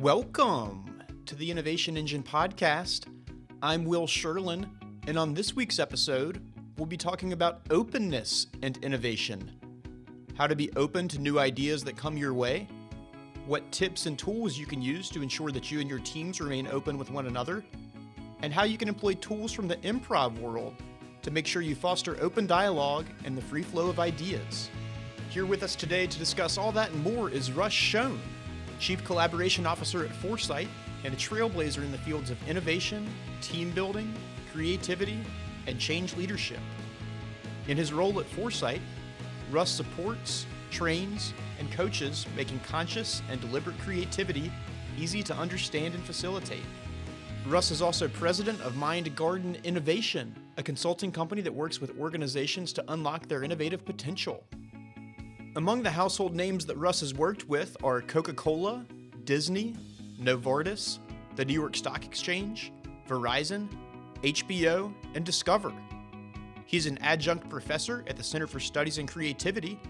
Welcome to the Innovation Engine podcast. I'm Will Sherlin, and on this week's episode, we'll be talking about openness and innovation. How to be open to new ideas that come your way, what tips and tools you can use to ensure that you and your teams remain open with one another, and how you can employ tools from the improv world to make sure you foster open dialogue and the free flow of ideas. Here with us today to discuss all that and more is Russ Schoen, Chief Collaboration Officer at Foursight and a trailblazer in the fields of innovation, team building, creativity, and change leadership. In his role at Foursight, Russ supports, trains, and coaches making conscious and deliberate creativity easy to understand and facilitate. Russ is also president of Mindgarden Innovation, a consulting company that works with organizations to unlock their innovative potential. Among the household names that Russ has worked with are Coca Cola, Disney, Novartis, the New York Stock Exchange, Verizon, HBO, and Discover. He's an adjunct professor at the Center for Studies in Creativity,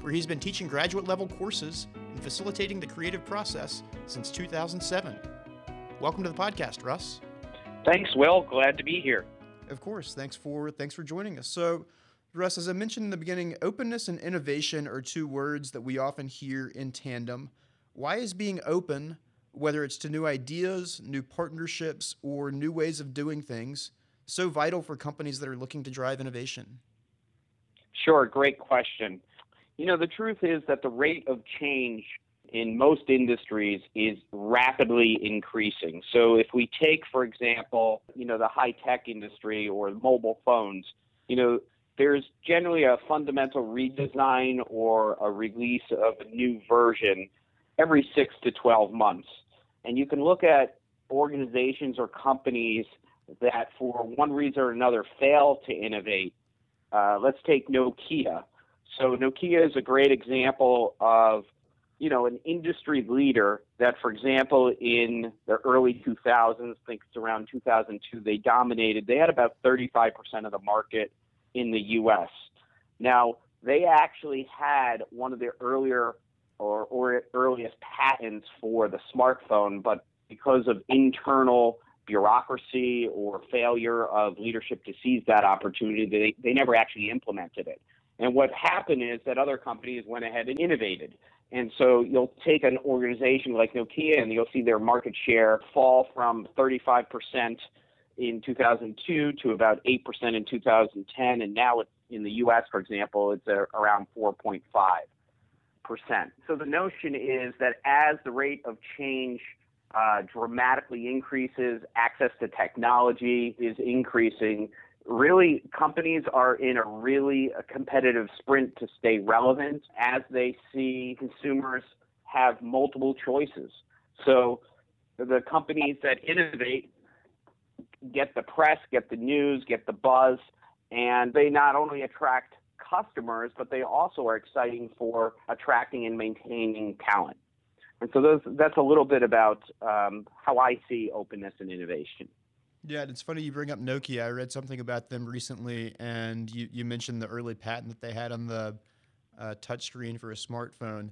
where he's been teaching graduate level courses and facilitating the creative process since 2007. Welcome to the podcast, Russ. Thanks, Will. Glad to be here. Of course. Thanks for thanks for joining us. So, Russ, as I mentioned in the beginning, openness and innovation are two words that we often hear in tandem. Why is being open, whether it's to new ideas, new partnerships, or new ways of doing things, so vital for companies that are looking to drive innovation? Sure, great question. You know, the truth is that the rate of change in most industries is rapidly increasing. So if we take, for example, you know, the high tech industry or mobile phones, you know, there's generally a fundamental redesign or a release of a new version every six to 12 months. And you can look at organizations or companies that, for one reason or another, fail to innovate. Uh, let's take Nokia. So, Nokia is a great example of you know, an industry leader that, for example, in the early 2000s, I think it's around 2002, they dominated. They had about 35% of the market in the U.S. Now, they actually had one of their earlier or, or earliest patents for the smartphone, but because of internal bureaucracy or failure of leadership to seize that opportunity, they, they never actually implemented it. And what happened is that other companies went ahead and innovated. And so you'll take an organization like Nokia and you'll see their market share fall from 35% in 2002 to about 8% in 2010. And now in the US, for example, it's around 4.5%. So the notion is that as the rate of change uh, dramatically increases, access to technology is increasing, really companies are in a really a competitive sprint to stay relevant as they see consumers have multiple choices. So the companies that innovate get the press, get the news, get the buzz, and they not only attract customers, but they also are exciting for attracting and maintaining talent. And so those, that's a little bit about um, how I see openness and innovation. Yeah, it's funny you bring up Nokia. I read something about them recently, and you, you mentioned the early patent that they had on the uh, touchscreen for a smartphone.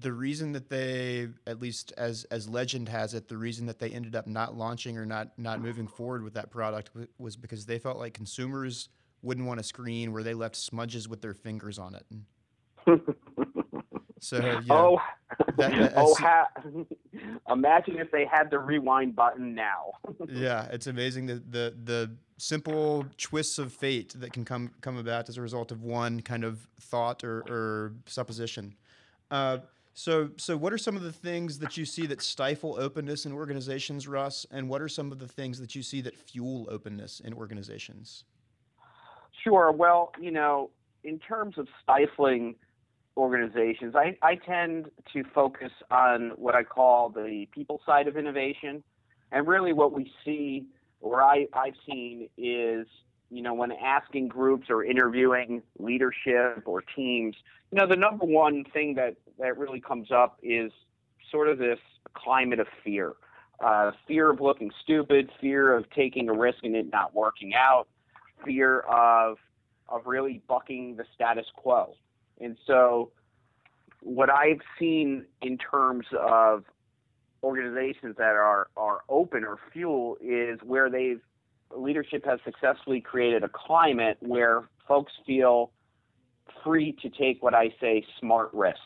The reason that they, at least as as legend has it, the reason that they ended up not launching or not not moving forward with that product was because they felt like consumers wouldn't want a screen where they left smudges with their fingers on it. So yeah, oh, that, that, oh, ha- imagine if they had the rewind button now. yeah, it's amazing the, the the simple twists of fate that can come come about as a result of one kind of thought or, or supposition. Uh, so, so what are some of the things that you see that stifle openness in organizations, Russ? And what are some of the things that you see that fuel openness in organizations? Sure. Well, you know, in terms of stifling organizations. I, I tend to focus on what I call the people side of innovation. And really, what we see, or I, I've seen, is you know, when asking groups or interviewing leadership or teams, you know, the number one thing that, that really comes up is sort of this climate of fear. Uh, fear of looking stupid, fear of taking a risk and it not working out, fear of of really bucking the status quo. And so, what I've seen in terms of organizations that are, are open or fuel is where they've leadership has successfully created a climate where folks feel free to take what I say smart risks,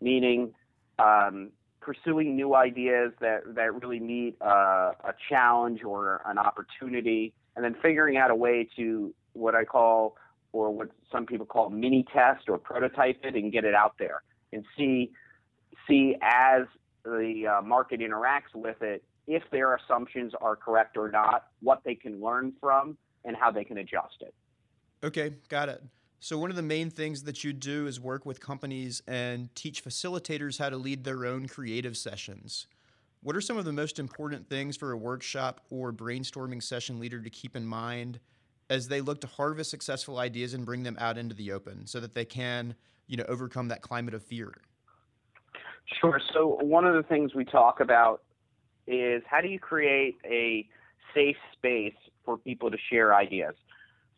meaning um, pursuing new ideas that, that really meet uh, a challenge or an opportunity, and then figuring out a way to what I call, or what some people call mini test or prototype it and get it out there and see, see as the uh, market interacts with it, if their assumptions are correct or not, what they can learn from, and how they can adjust it. Okay, got it. So, one of the main things that you do is work with companies and teach facilitators how to lead their own creative sessions. What are some of the most important things for a workshop or brainstorming session leader to keep in mind as they look to harvest successful ideas and bring them out into the open so that they can, you know, overcome that climate of fear? Sure. So, one of the things we talk about is how do you create a safe space for people to share ideas?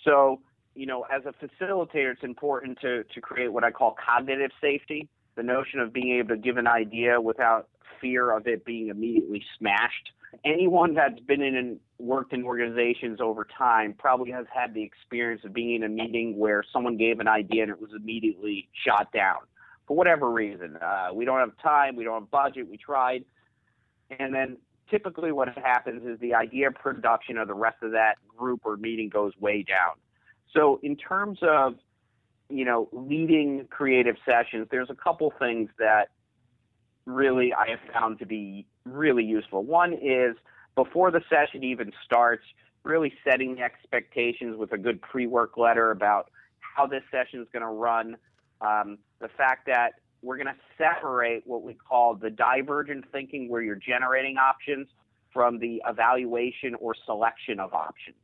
So, you know, as a facilitator, it's important to, to create what I call cognitive safety the notion of being able to give an idea without fear of it being immediately smashed. Anyone that's been in and worked in organizations over time probably has had the experience of being in a meeting where someone gave an idea and it was immediately shot down for whatever reason. Uh, we don't have time, we don't have budget, we tried. And then typically what happens is the idea production of the rest of that group or meeting goes way down. So in terms of you know leading creative sessions, there's a couple things that really I have found to be really useful. One is before the session even starts, really setting expectations with a good pre-work letter about how this session is going to run. Um, the fact that we're going to separate what we call the divergent thinking, where you're generating options, from the evaluation or selection of options.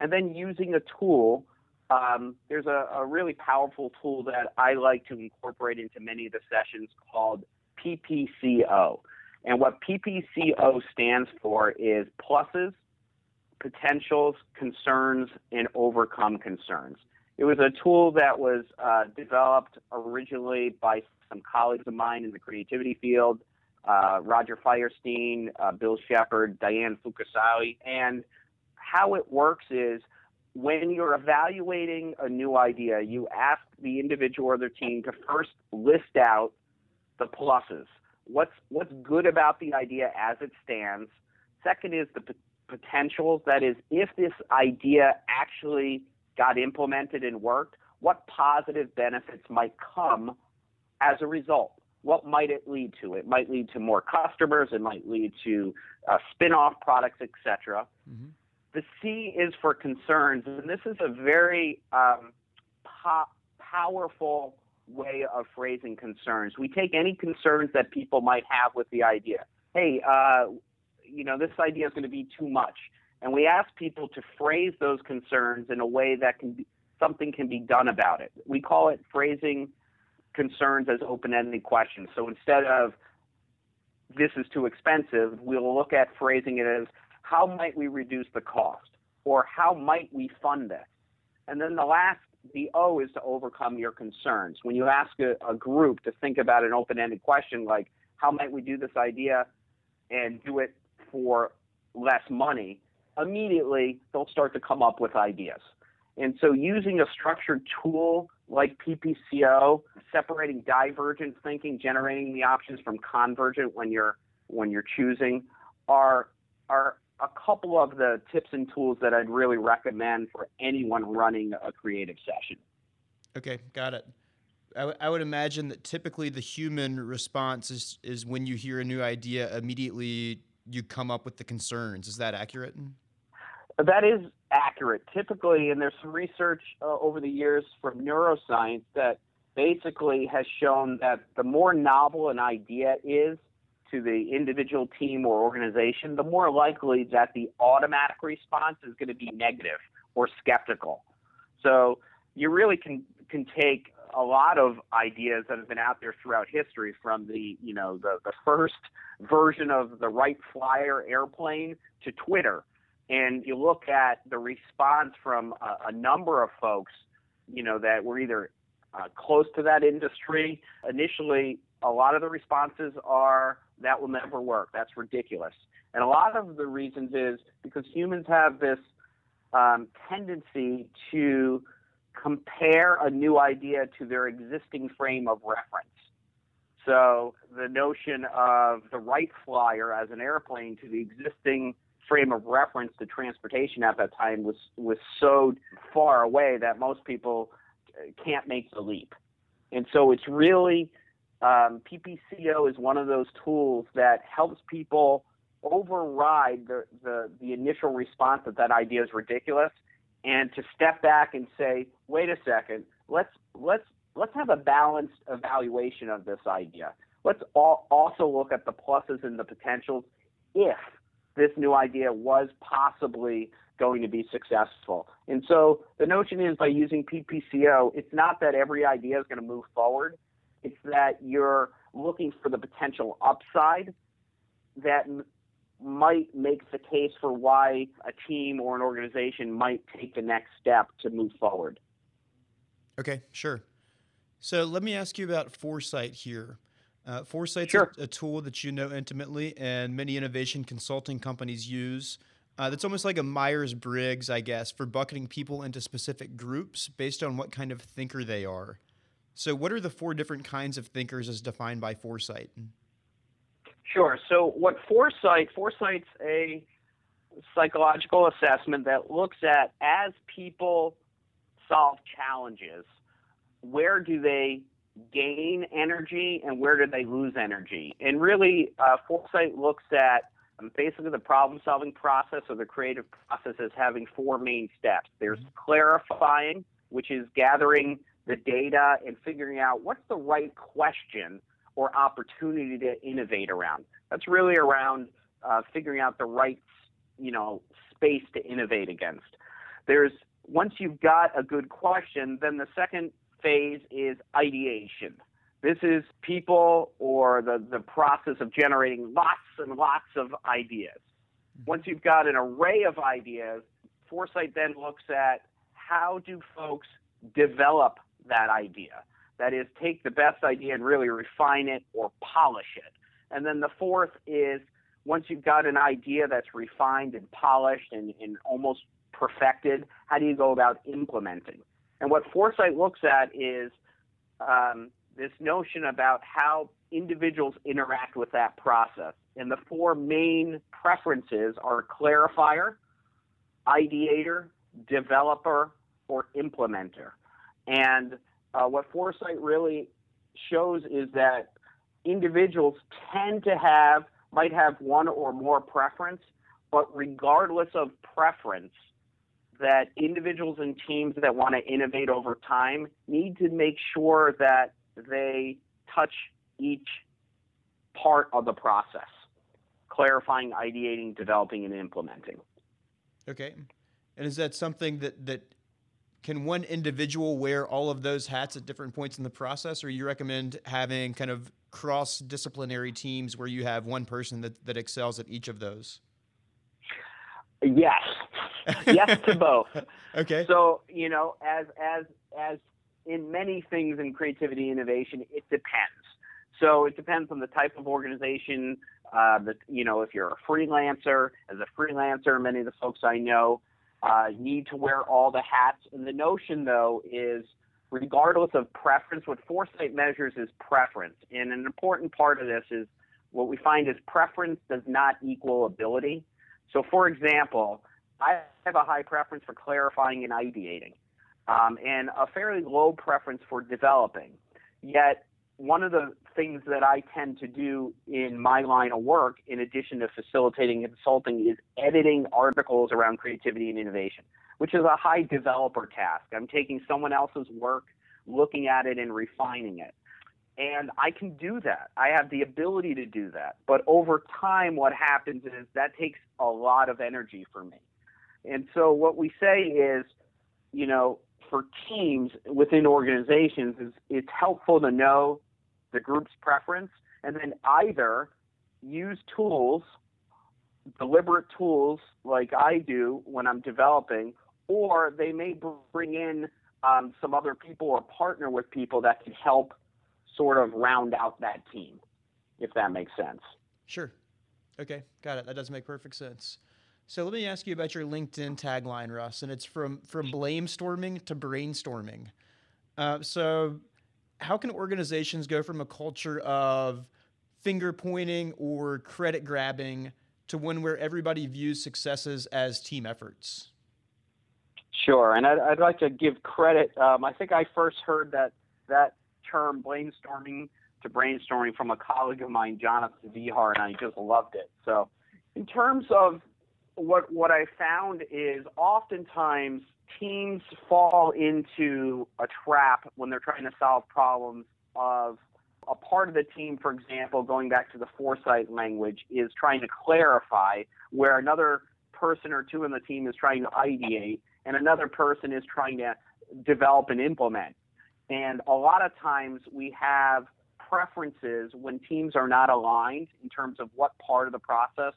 And then using a tool um, there's a, a, really powerful tool that I like to incorporate into many of the sessions called PPCO. And what PPCO stands for is pluses, potentials, concerns, and overcome concerns. It was a tool that was uh, developed originally by some colleagues of mine in the creativity field, uh, Roger Firestien, uh, Bill Shepard, Diane Fukasawa. And how it works is when you're evaluating a new idea, you ask the individual or their team to first list out the pluses. What's what's good about the idea as it stands? Second is the p- potentials. That is, if this idea actually got implemented and worked, what positive benefits might come as a result? What might it lead to? It might lead to more customers. It might lead to uh, spin-off products, etc. Mm-hmm. The C is for concerns, and this is a very um, po- powerful way of phrasing concerns. We take any concerns that people might have with the idea. Hey, uh, you know, this idea is going to be too much, and we ask people to phrase those concerns in a way that can be, something can be done about it. We call it phrasing concerns as open-ended questions. So instead of this is too expensive, we'll look at phrasing it as how might we reduce the cost? Or how might we fund this? And then the last, the O is to overcome your concerns. When you ask a, a group to think about an open ended question like, how might we do this idea and do it for less money? Immediately, they'll start to come up with ideas. And so, using a structured tool like PPCO, separating divergent thinking, generating the options from convergent when you're when you're choosing, are are a couple of the tips and tools that I'd really recommend for anyone running a creative session. Okay, got it. I, w- I would imagine that typically the human response is, is when you hear a new idea, immediately you come up with the concerns. Is that accurate? That is accurate. Typically, and there's some research uh, over the years from neuroscience that basically has shown that the more novel an idea is, to the individual team or organization, the more likely that the automatic response is going to be negative or skeptical. So you really can can take a lot of ideas that have been out there throughout history from the you know the, the first version of the Wright Flyer airplane to Twitter and you look at the response from a, a number of folks you know that were either uh, close to that industry initially a lot of the responses are that will never work. That's ridiculous. And a lot of the reasons is because humans have this um, tendency to compare a new idea to their existing frame of reference. So the notion of the Wright Flyer as an airplane to the existing frame of reference to transportation at that time was was so far away that most people can't make the leap. And so it's really um, PPCO is one of those tools that helps people override the, the, the initial response that that idea is ridiculous and to step back and say, wait a second, let's let's let's have a balanced evaluation of this idea. Let's all, also look at the pluses and the potentials if this new idea was possibly going to be successful. And so the notion is by using PPCO, it's not that every idea is going to move forward. It's that you're looking for the potential upside that m- might make the case for why a team or an organization might take the next step to move forward. Okay, sure. So let me ask you about Foursight here. Uh, Foursight's sure. a, a, tool that you know intimately, and many innovation consulting companies use. Uh, that's almost like a Myers Briggs, I guess, for bucketing people into specific groups based on what kind of thinker they are. So, what are the four different kinds of thinkers as defined by Foursight? Sure. So, what Foursight? Foursight's a psychological assessment that looks at as people solve challenges, where do they gain energy and where do they lose energy? And really, uh, Foursight looks at um, basically the problem solving process or the creative process as having four main steps. There's mm-hmm. clarifying, which is gathering the data and figuring out what's the right question or opportunity to innovate around. That's really around uh, figuring out the right, you know, space to innovate against. There's once you've got a good question, then the second phase is ideation. This is people or the, the process of generating lots and lots of ideas. Mm-hmm. Once you've got an array of ideas, Foursight then looks at how do folks develop that idea. That is, take the best idea and really refine it or polish it. And then the fourth is once you've got an idea that's refined and polished and, and almost perfected, how do you go about implementing? And what Foursight looks at is um, this notion about how individuals interact with that process. And the four main preferences are clarifier, ideator, developer, or implementer. And uh, what Foursight really shows is that individuals tend to have, might have one or more preference, but regardless of preference, that individuals and teams that want to innovate over time need to make sure that they touch each part of the process clarifying, ideating, developing, and implementing. Okay. And is that something that, that can one individual wear all of those hats at different points in the process, or you recommend having kind of cross disciplinary teams where you have one person that, that excels at each of those? Yes. yes to both. Okay. So, you know, as as as in many things in creativity innovation, it depends. So it depends on the type of organization. Uh, that you know, if you're a freelancer, as a freelancer, many of the folks I know uh, need to wear all the hats. And the notion, though, is regardless of preference, what Foursight measures is preference. And an important part of this is what we find is preference does not equal ability. So, for example, I have a high preference for clarifying and ideating, um, and a fairly low preference for developing. Yet, one of the things that I tend to do in my line of work, in addition to facilitating and consulting, is editing articles around creativity and innovation, which is a high developer task. I'm taking someone else's work, looking at it, and refining it. And I can do that. I have the ability to do that. But over time, what happens is that takes a lot of energy for me. And so what we say is, you know, for teams within organizations, is it's helpful to know the group's preference and then either use tools, deliberate tools like I do when I'm developing, or they may bring in um, some other people or partner with people that can help sort of round out that team, if that makes sense. Sure. Okay, got it. That does make perfect sense. So let me ask you about your LinkedIn tagline, Russ, and it's from from blame storming to brainstorming. Uh, so, how can organizations go from a culture of finger pointing or credit grabbing to one where everybody views successes as team efforts? Sure, and I'd, I'd like to give credit. Um, I think I first heard that that term brainstorming to brainstorming from a colleague of mine, Jonathan Vehar, and I just loved it. So, in terms of what what I found is oftentimes teams fall into a trap when they're trying to solve problems of a part of the team, for example, going back to the Foursight language, is trying to clarify where another person or two in the team is trying to ideate and another person is trying to develop and implement. And a lot of times we have preferences when teams are not aligned in terms of what part of the process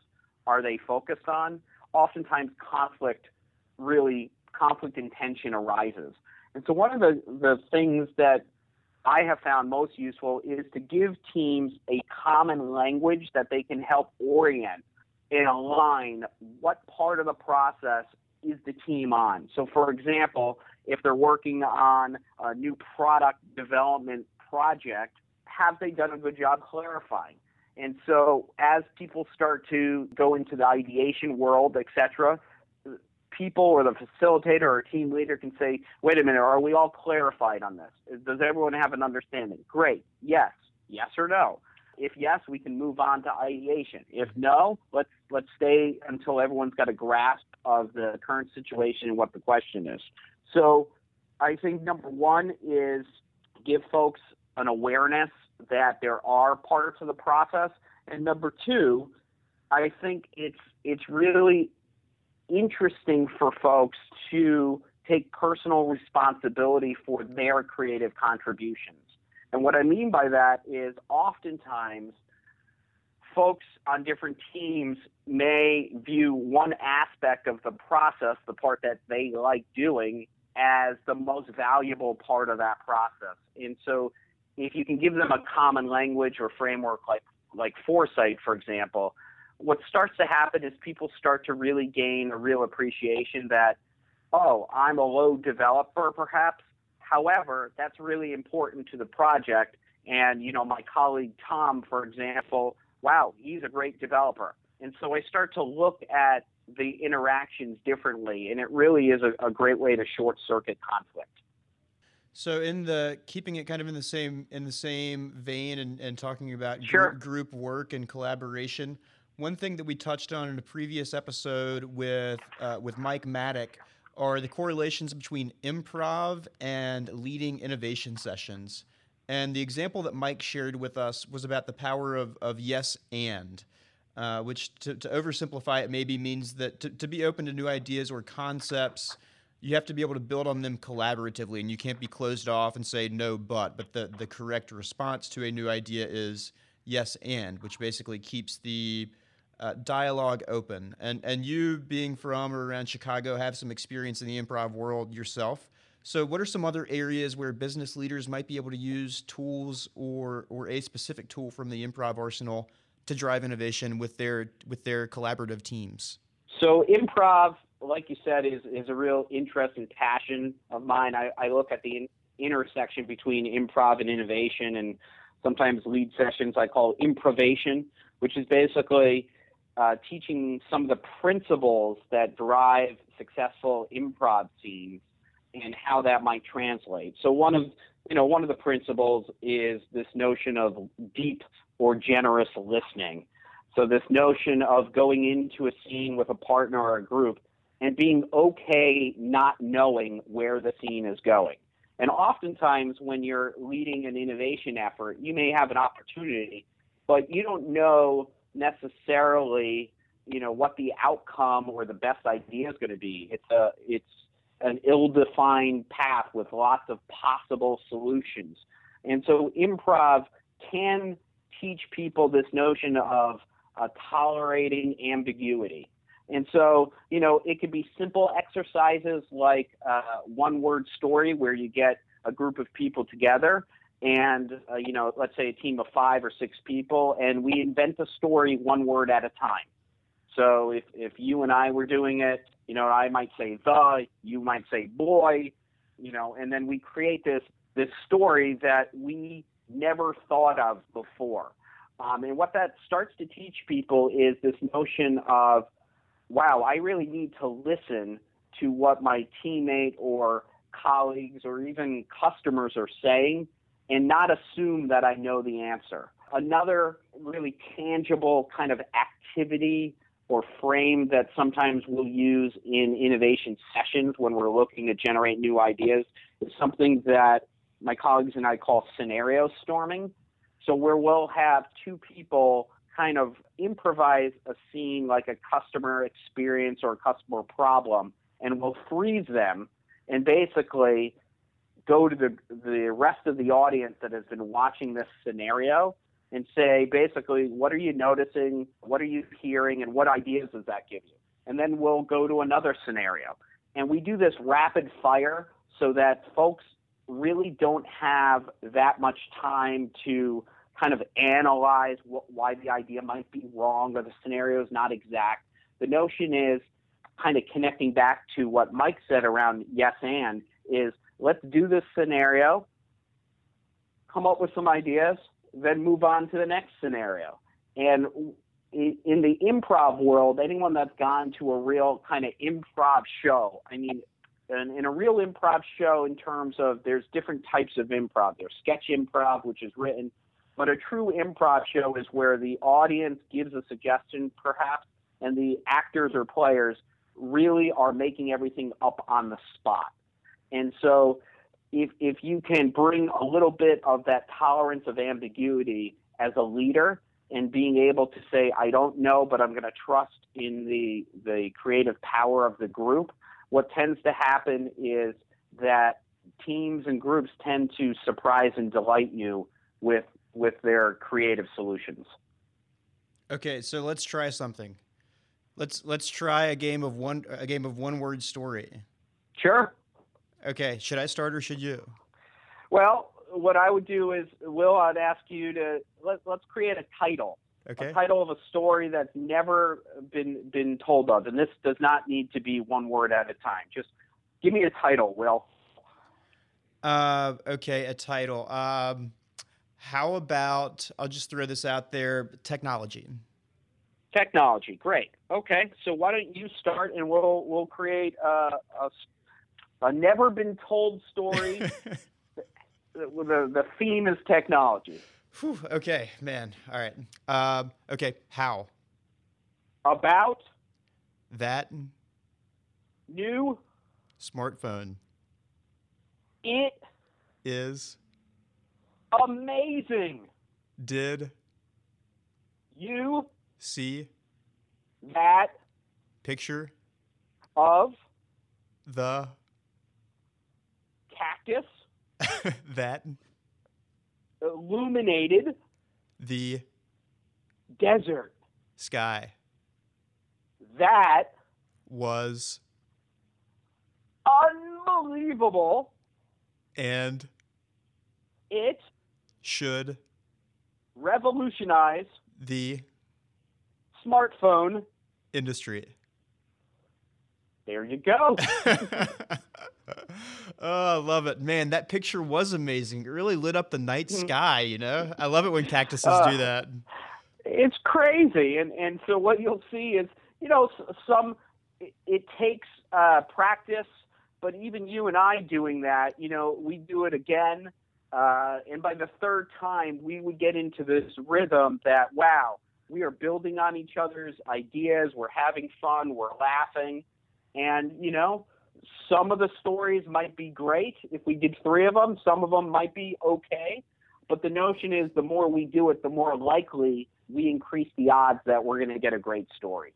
are they focused on. Oftentimes conflict really conflict and tension arises. And so one of the, the things that I have found most useful is to give teams a common language that they can help orient and align what part of the process is the team on. So, for example, if they're working on a new product development project, have they done a good job clarifying? And so, as people start to go into the ideation world, etc., people or the facilitator or team leader can say, wait a minute, are we all clarified on this? Does everyone have an understanding? Great. Yes. Yes or no. If yes, we can move on to ideation. If no, let's let's stay until everyone's got a grasp of the current situation and what the question is. So I think number one is give folks an awareness that there are parts of the process. And number two, I think it's it's really interesting for folks to take personal responsibility for their creative contributions. And what I mean by that is oftentimes folks on different teams may view one aspect of the process, the part that they like doing, as the most valuable part of that process. And so if you can give them a common language or framework like like Foursight, for example, what starts to happen is people start to really gain a real appreciation that, oh, I'm a low developer perhaps. However, that's really important to the project. And, you know, my colleague Tom, for example, wow, he's a great developer. And so I start to look at the interactions differently, and it really is a, a great way to short circuit conflict. So in the keeping it kind of in the same in the same vein and, and talking about sure. group work and collaboration, one thing that we touched on in a previous episode with uh, with Mike Maddock are the correlations between improv and leading innovation sessions. And the example that Mike shared with us was about the power of, of yes and, uh, which to, to, oversimplify it maybe means that to, to be open to new ideas or concepts, you have to be able to build on them collaboratively and you can't be closed off and say no but, but the, the correct response to a new idea is yes and, which basically keeps the uh, dialogue open. And and you being from or around Chicago have some experience in the improv world yourself. So, what are some other areas where business leaders might be able to use tools or or a specific tool from the improv arsenal to drive innovation with their with their collaborative teams? So, improv, like you said, is is a real interest and passion of mine. I, I look at the in, intersection between improv and innovation, and sometimes lead sessions I call improvation, which is basically uh, teaching some of the principles that drive successful improv scenes and how that might translate. So one of you know one of the principles is this notion of deep or generous listening. So this notion of going into a scene with a partner or a group and being okay not knowing where the scene is going. And oftentimes when you're leading an innovation effort, you may have an opportunity, but you don't know necessarily, you know, what the outcome or the best idea is going to be. It's a it's an ill-defined path with lots of possible solutions. And so improv can teach people this notion of uh, tolerating ambiguity. And so, you know, it could be simple exercises like uh, one word story where you get a group of people together and uh, you know, let's say a team of five or six people, and we invent a story one word at a time. So if if you and I were doing it, you know, I might say the, you might say boy, you know, and then we create this this story that we never thought of before. Um, and what that starts to teach people is this notion of, wow, I really need to listen to what my teammate or colleagues or even customers are saying and not assume that I know the answer. Another really tangible kind of activity or frame that sometimes we'll use in innovation sessions when we're looking to generate new ideas is something that my colleagues and I call scenario storming. So, where we'll have two people kind of improvise a scene like a customer experience or a customer problem, and we'll freeze them and basically go to the, the rest of the audience that has been watching this scenario and say, basically, what are you noticing? What are you hearing? And what ideas does that give you? And then we'll go to another scenario. And we do this rapid fire so that folks really don't have that much time to kind of analyze what, why the idea might be wrong or the scenario is not exact. The notion is kind of connecting back to what Mike said around yes and is let's do this scenario, come up with some ideas, then move on to the next scenario. And in the improv world, anyone that's gone to a real kind of improv show, I mean, in, in a real improv show, in terms of there's different types of improv. There's sketch improv, which is written, but a true improv show is where the audience gives a suggestion, perhaps, and the actors or players really are making everything up on the spot. And so if if you can bring a little bit of that tolerance of ambiguity as a leader and being able to say I don't know but I'm going to trust in the the creative power of the group what tends to happen is that teams and groups tend to surprise and delight you with with their creative solutions. Okay so let's try something. Let's let's try a game of one a game of one word story. Sure Okay, should I start or should you? Well, what I would do is, Will, I'd ask you to let, let's create a title. Okay. A title of a story that's never been been told of, and this does not need to be one word at a time. Just give me a title, Will. Uh, okay, a title. Um, how about I'll just throw this out there: technology. Technology, great. Okay, so why don't you start, and we'll we'll create a, a a never been told story. the, the, the theme is technology. Whew, okay, man. All right. Um, okay, how? About that new smartphone. It is amazing. Did you see that picture of the cactus that illuminated the desert sky that was unbelievable and it should revolutionize the smartphone industry. There you go. oh, I love it. Man, that picture was amazing. It really lit up the night mm-hmm. sky, you know? I love it when cactuses uh, do that. It's crazy. And and so what you'll see is, you know, some it, it takes uh, practice, but even you and I doing that, you know, we do it again. Uh, and by the third time, we would get into this rhythm that, wow, we are building on each other's ideas. We're having fun. We're laughing. And, you know, some of the stories might be great if we did three of them. Some of them might be okay. But the notion is the more we do it, the more likely we increase the odds that we're going to get a great story.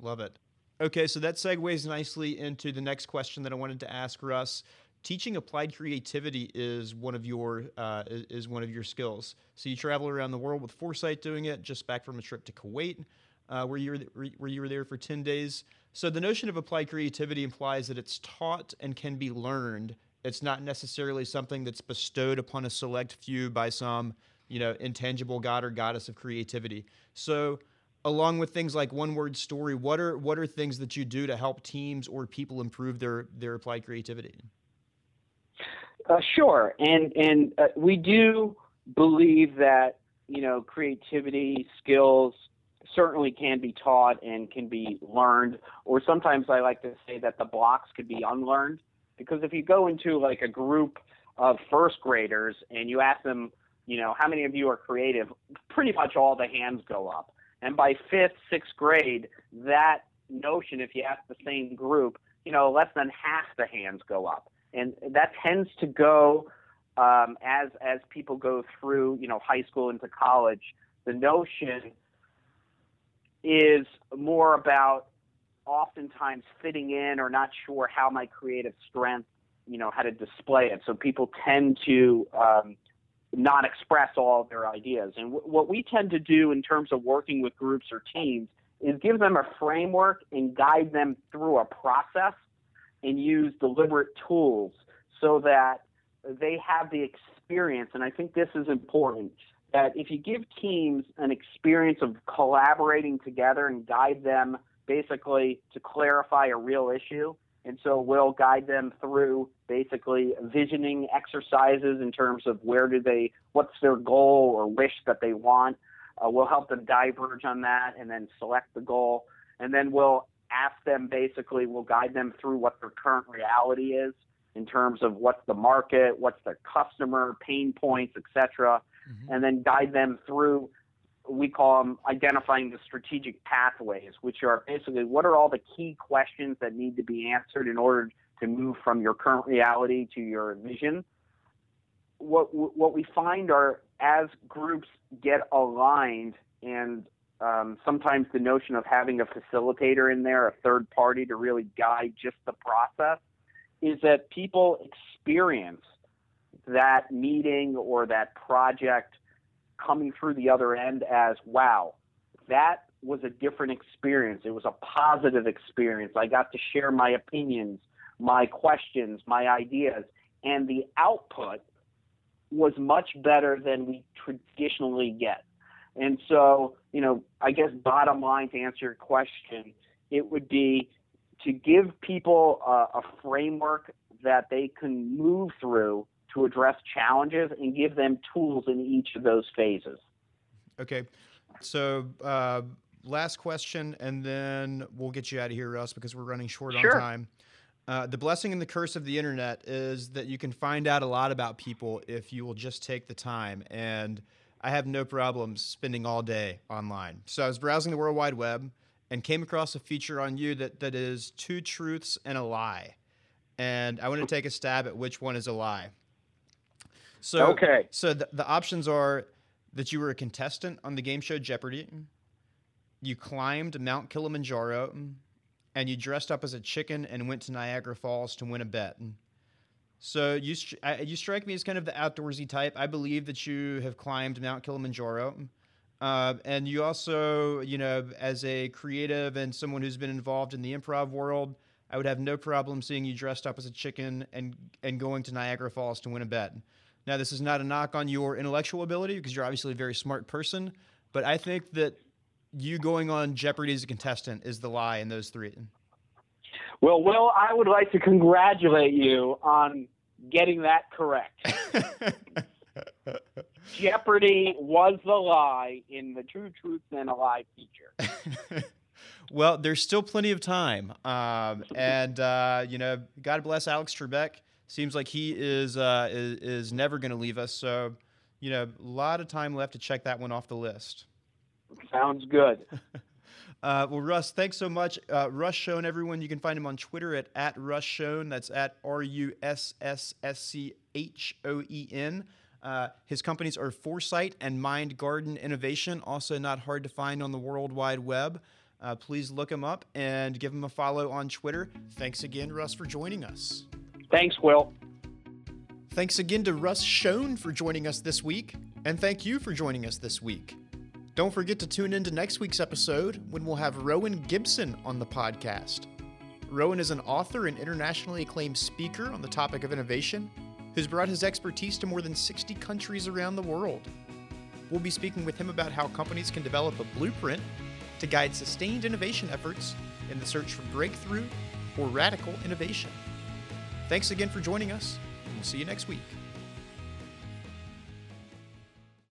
Love it. Okay, so that segues nicely into the next question that I wanted to ask Russ. Teaching applied creativity is one of your uh, is one of your skills. So you travel around the world with Foursight doing it. Just back from a trip to Kuwait, uh, where you were where you were there for ten days. So the notion of applied creativity implies that it's taught and can be learned. It's not necessarily something that's bestowed upon a select few by some, you know, intangible god or goddess of creativity. So, along with things like one word story, what are what are things that you do to help teams or people improve their their applied creativity? Uh, sure, and and uh, we do believe that you know creativity skills certainly can be taught and can be learned, or sometimes I like to say that the blocks could be unlearned. Because if you go into like a group of first graders and you ask them, you know, how many of you are creative, pretty much all the hands go up. And by fifth, sixth grade, that notion, if you ask the same group, you know, less than half the hands go up. And that tends to go um, as as people go through, you know, high school into college. The notion is more about oftentimes fitting in or not sure how my creative strength, you know, how to display it. So people tend to um, not express all of their ideas. And w- what we tend to do in terms of working with groups or teams is give them a framework and guide them through a process and use deliberate tools so that they have the experience. And I think this is important that if you give teams an experience of collaborating together and guide them basically to clarify a real issue, and so we'll guide them through basically visioning exercises in terms of where do they, what's their goal or wish that they want. Uh, we'll help them diverge on that and then select the goal. And then we'll ask them basically, we'll guide them through what their current reality is in terms of what's the market, what's their customer, pain points, etc mm-hmm. and then guide them through we call them identifying the strategic pathways, which are basically what are all the key questions that need to be answered in order to move from your current reality to your vision. What what we find are as groups get aligned, and um, sometimes the notion of having a facilitator in there, a third party to really guide just the process, is that people experience that meeting or that project coming through the other end as wow, that was a different experience. It was a positive experience. I got to share my opinions, my questions, my ideas, and the output was much better than we traditionally get. And so, you know, I guess bottom line to answer your question, it would be to give people a, a framework that they can move through to address challenges and give them tools in each of those phases. Okay. So, uh, last question, and then we'll get you out of here, Russ, because we're running short sure. on time. Uh, the blessing and the curse of the internet is that you can find out a lot about people if you will just take the time. And I have no problems spending all day online. So I was browsing the World Wide Web and came across a feature on you that, that is two truths and a lie. And I want to take a stab at which one is a lie. So okay. So the, the options are that you were a contestant on the game show Jeopardy, you climbed Mount Kilimanjaro, and you dressed up as a chicken and went to Niagara Falls to win a bet. So you you strike me as kind of the outdoorsy type. I believe that you have climbed Mount Kilimanjaro. Uh, and you also, you know, as a creative and someone who's been involved in the improv world, I would have no problem seeing you dressed up as a chicken and and going to Niagara Falls to win a bet. Now, this is not a knock on your intellectual ability because you're obviously a very smart person, but I think that you going on Jeopardy as a contestant is the lie in those three. Well, Will, I would like to congratulate you on getting that correct. Jeopardy was the lie in the True Truth and a Lie feature. well, there's still plenty of time. Um, and, uh, you know, God bless Alex Trebek seems like he is uh, is, is never going to leave us. So, you know, a lot of time left to check that one off the list. Sounds good. uh, well, Russ, thanks so much. Uh, Russ Schoen, everyone, you can find him on Twitter at, at Russ Schoen. That's at R U S S S C H O E N. Uh, his companies are Foursight and Mindgarden Innovation, also not hard to find on the World Wide Web. Uh, please look him up and give him a follow on Twitter. Thanks again, Russ, for joining us. Thanks, Will. Thanks again to Russ Schoen for joining us this week, and thank you for joining us this week. Don't forget to tune in to next week's episode when we'll have Rowan Gibson on the podcast. Rowan is an author and internationally acclaimed speaker on the topic of innovation who's brought his expertise to more than 60 countries around the world. We'll be speaking with him about how companies can develop a blueprint to guide sustained innovation efforts in the search for breakthrough or radical innovation. Thanks again for joining us, and we'll see you next week.